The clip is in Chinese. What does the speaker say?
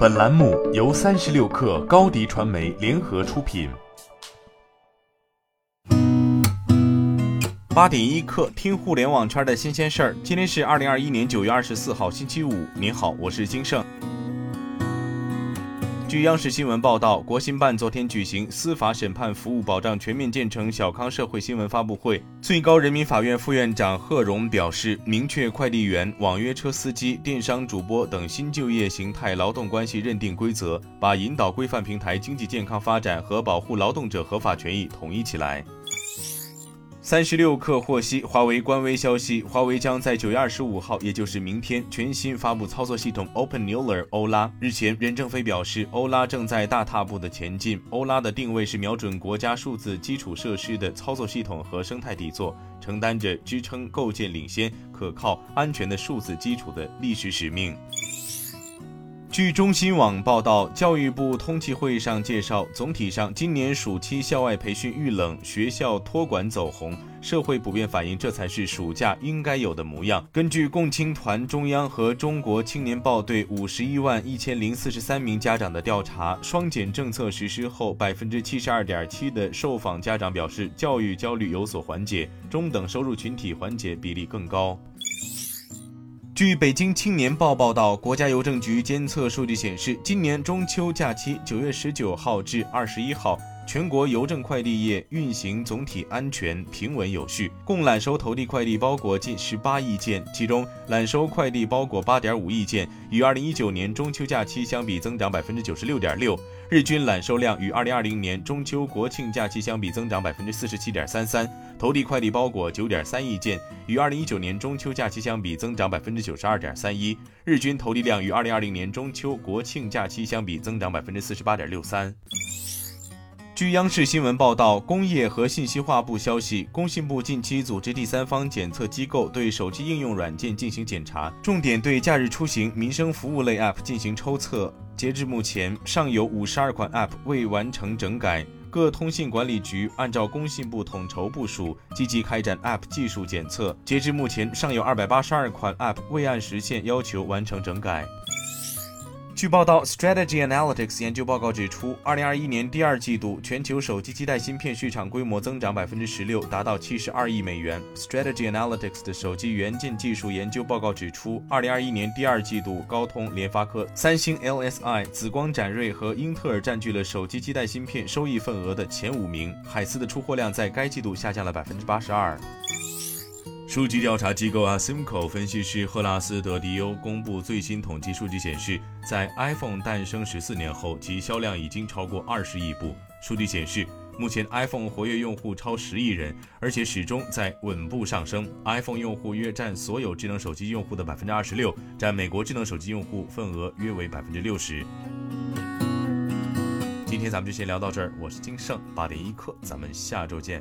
本栏目由三十六克高低传媒联合出品。八点一刻，听互联网圈的新鲜事儿。今天是二零二一年九月二十四号，星期五。您好，我是金盛。据央视新闻报道，国新办昨天举行司法审判服务保障全面建成小康社会新闻发布会。最高人民法院副院长贺荣表示，明确快递员、网约车司机、电商主播等新就业形态劳动关系认定规则，把引导规范平台经济健康发展和保护劳动者合法权益统一起来。三十六氪获悉，华为官微消息，华为将在九月二十五号，也就是明天，全新发布操作系统 Open Neural 欧拉。日前，任正非表示，欧拉正在大踏步的前进。欧拉的定位是瞄准国家数字基础设施的操作系统和生态底座，承担着支撑构建领先、可靠、安全的数字基础的历史使命。据中新网报道，教育部通气会上介绍，总体上今年暑期校外培训遇冷，学校托管走红，社会普遍反映这才是暑假应该有的模样。根据共青团中央和中国青年报对五十一万一千零四十三名家长的调查，双减政策实施后，百分之七十二点七的受访家长表示教育焦虑有所缓解，中等收入群体缓解比例更高。据北京青年报报道，国家邮政局监测数据显示，今年中秋假期九月十九号至二十一号，全国邮政快递业运行总体安全、平稳有序，共揽收投递快递包裹近十八亿件，其中揽收快递包裹八点五亿件，与二零一九年中秋假期相比增长百分之九十六点六。日均揽收量与二零二零年中秋国庆假期相比增长百分之四十七点三三，投递快递包裹九点三亿件，与二零一九年中秋假期相比增长百分之九十二点三一，日均投递量与二零二零年中秋国庆假期相比增长百分之四十八点六三。据央视新闻报道，工业和信息化部消息，工信部近期组织第三方检测机构对手机应用软件进行检查，重点对假日出行、民生服务类 App 进行抽测。截至目前，尚有五十二款 App 未完成整改。各通信管理局按照工信部统筹部署，积极开展 App 技术检测。截至目前，尚有二百八十二款 App 未按时限要求完成整改。据报道，Strategy Analytics 研究报告指出，二零二一年第二季度全球手机基带芯片市场规模增长百分之十六，达到七十二亿美元。Strategy Analytics 的手机元件技术研究报告指出，二零二一年第二季度，高通、联发科、三星、LSI、紫光展锐和英特尔占据了手机基带芯片收益份额的前五名。海思的出货量在该季度下降了百分之八十二。数据调查机构 Asimco 分析师赫拉斯德迪欧公布最新统计数据显示，在 iPhone 诞生十四年后，其销量已经超过二十亿部。数据显示，目前 iPhone 活跃用户超十亿人，而且始终在稳步上升。iPhone 用户约占所有智能手机用户的百分之二十六，占美国智能手机用户份额约为百分之六十。今天咱们就先聊到这儿，我是金盛八点一刻，咱们下周见。